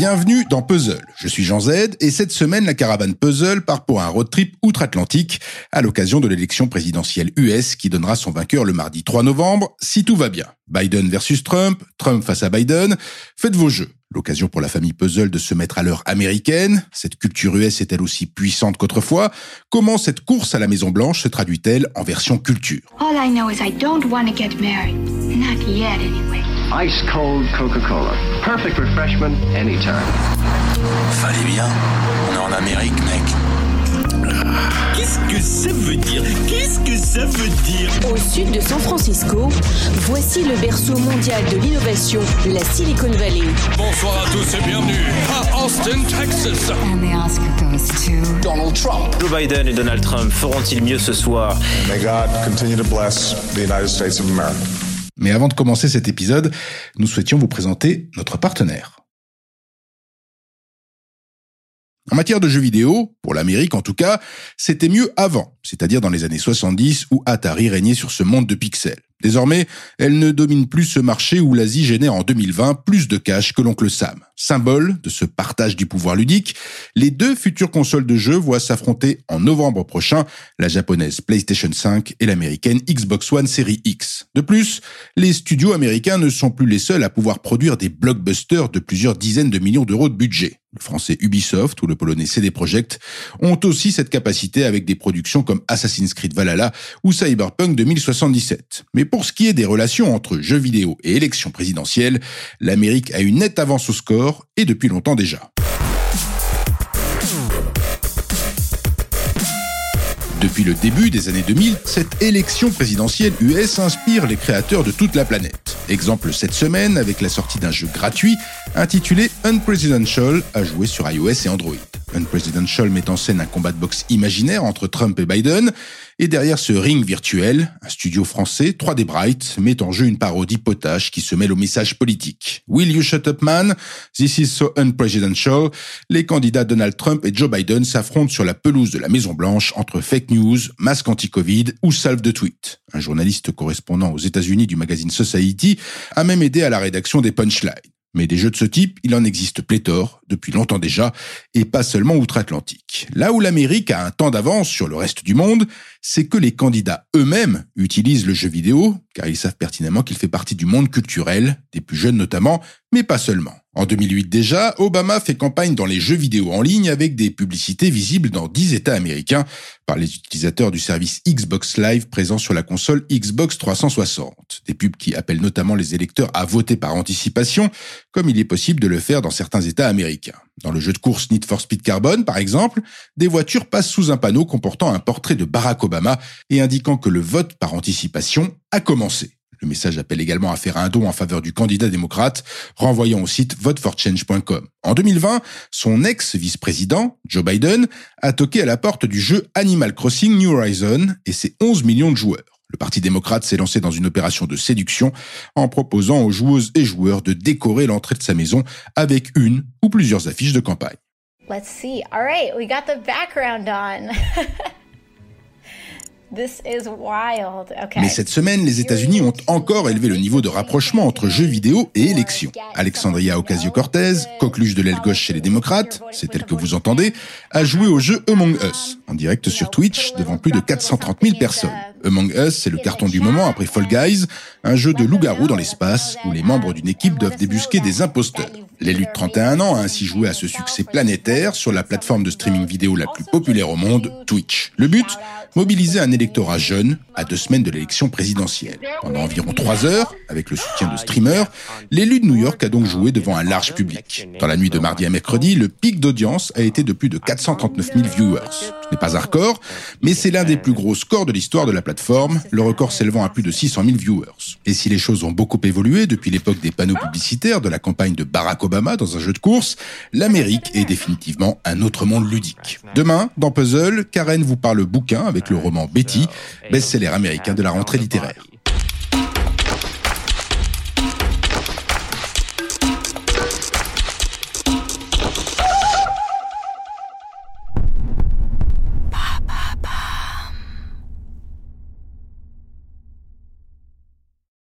Bienvenue dans Puzzle. Je suis Jean Z et cette semaine, la caravane Puzzle part pour un road trip outre-Atlantique à l'occasion de l'élection présidentielle US qui donnera son vainqueur le mardi 3 novembre si tout va bien. Biden versus Trump, Trump face à Biden. Faites vos jeux. L'occasion pour la famille Puzzle de se mettre à l'heure américaine. Cette culture US est-elle aussi puissante qu'autrefois Comment cette course à la Maison Blanche se traduit-elle en version culture? All I know is I don't want to get married. Not yet, anyway. Ice cold Coca-Cola. Perfect refreshment anytime. Fallait bien. On est en Amérique, mec. Qu'est-ce que ça veut dire que ça veut dire Au sud de San Francisco, voici le berceau mondial de l'innovation, la Silicon Valley. Bonsoir à tous et bienvenue à Austin, Texas. And the Oscar goes to Donald Trump. Joe Biden et Donald Trump feront-ils mieux ce soir? May God continue to bless the United States of America. Mais avant de commencer cet épisode, nous souhaitions vous présenter notre partenaire. En matière de jeux vidéo, pour l'Amérique en tout cas, c'était mieux avant, c'est-à-dire dans les années 70 où Atari régnait sur ce monde de pixels. Désormais, elle ne domine plus ce marché où l'Asie génère en 2020 plus de cash que l'oncle Sam. Symbole de ce partage du pouvoir ludique, les deux futures consoles de jeux voient s'affronter en novembre prochain la japonaise PlayStation 5 et l'américaine Xbox One Series X. De plus, les studios américains ne sont plus les seuls à pouvoir produire des blockbusters de plusieurs dizaines de millions d'euros de budget. Le français Ubisoft ou le polonais CD Projekt ont aussi cette capacité avec des productions comme Assassin's Creed Valhalla ou Cyberpunk 2077. Mais pour ce qui est des relations entre jeux vidéo et élections présidentielles, l'Amérique a une nette avance au score et depuis longtemps déjà. Depuis le début des années 2000, cette élection présidentielle US inspire les créateurs de toute la planète. Exemple cette semaine avec la sortie d'un jeu gratuit intitulé Unpresidential à jouer sur iOS et Android. Unpresidential met en scène un combat de boxe imaginaire entre Trump et Biden, et derrière ce ring virtuel, un studio français, 3D Bright, met en jeu une parodie potache qui se mêle au message politique. Will you shut up man? This is so unpresidential. Les candidats Donald Trump et Joe Biden s'affrontent sur la pelouse de la Maison Blanche entre fake news, masque anti-Covid ou salve de tweets. Un journaliste correspondant aux États-Unis du magazine Society a même aidé à la rédaction des punchlines. Mais des jeux de ce type, il en existe pléthore, depuis longtemps déjà, et pas seulement outre-Atlantique. Là où l'Amérique a un temps d'avance sur le reste du monde, c'est que les candidats eux-mêmes utilisent le jeu vidéo, car ils savent pertinemment qu'il fait partie du monde culturel, des plus jeunes notamment, mais pas seulement. En 2008 déjà, Obama fait campagne dans les jeux vidéo en ligne avec des publicités visibles dans 10 États américains par les utilisateurs du service Xbox Live présent sur la console Xbox 360. Des pubs qui appellent notamment les électeurs à voter par anticipation, comme il est possible de le faire dans certains États américains. Dans le jeu de course Need for Speed Carbon, par exemple, des voitures passent sous un panneau comportant un portrait de Barack Obama et indiquant que le vote par anticipation a commencé. Le message appelle également à faire un don en faveur du candidat démocrate, renvoyant au site voteforchange.com. En 2020, son ex-vice-président, Joe Biden, a toqué à la porte du jeu Animal Crossing New Horizon et ses 11 millions de joueurs. Le Parti démocrate s'est lancé dans une opération de séduction en proposant aux joueuses et joueurs de décorer l'entrée de sa maison avec une ou plusieurs affiches de campagne. Let's see. We got the background on. Mais cette semaine, les États-Unis ont encore élevé le niveau de rapprochement entre jeux vidéo et élections. Alexandria Ocasio-Cortez, coqueluche de l'aile gauche chez les démocrates, c'est elle que vous entendez, a joué au jeu Among Us, en direct sur Twitch devant plus de 430 000 personnes. Among Us, c'est le carton du moment après Fall Guys, un jeu de loup-garou dans l'espace où les membres d'une équipe doivent débusquer des imposteurs. L'élu de 31 ans a ainsi joué à ce succès planétaire sur la plateforme de streaming vidéo la plus populaire au monde, Twitch. Le but Mobiliser un électorat jeune à deux semaines de l'élection présidentielle. Pendant environ trois heures, avec le soutien de streamers, l'élu de New York a donc joué devant un large public. Dans la nuit de mardi à mercredi, le pic d'audience a été de plus de 439 000 viewers. N'est pas un record, mais c'est l'un des plus gros scores de l'histoire de la plateforme, le record s'élevant à plus de 600 000 viewers. Et si les choses ont beaucoup évolué depuis l'époque des panneaux publicitaires de la campagne de Barack Obama dans un jeu de course, l'Amérique est définitivement un autre monde ludique. Demain, dans Puzzle, Karen vous parle bouquin avec le roman Betty, best-seller américain de la rentrée littéraire.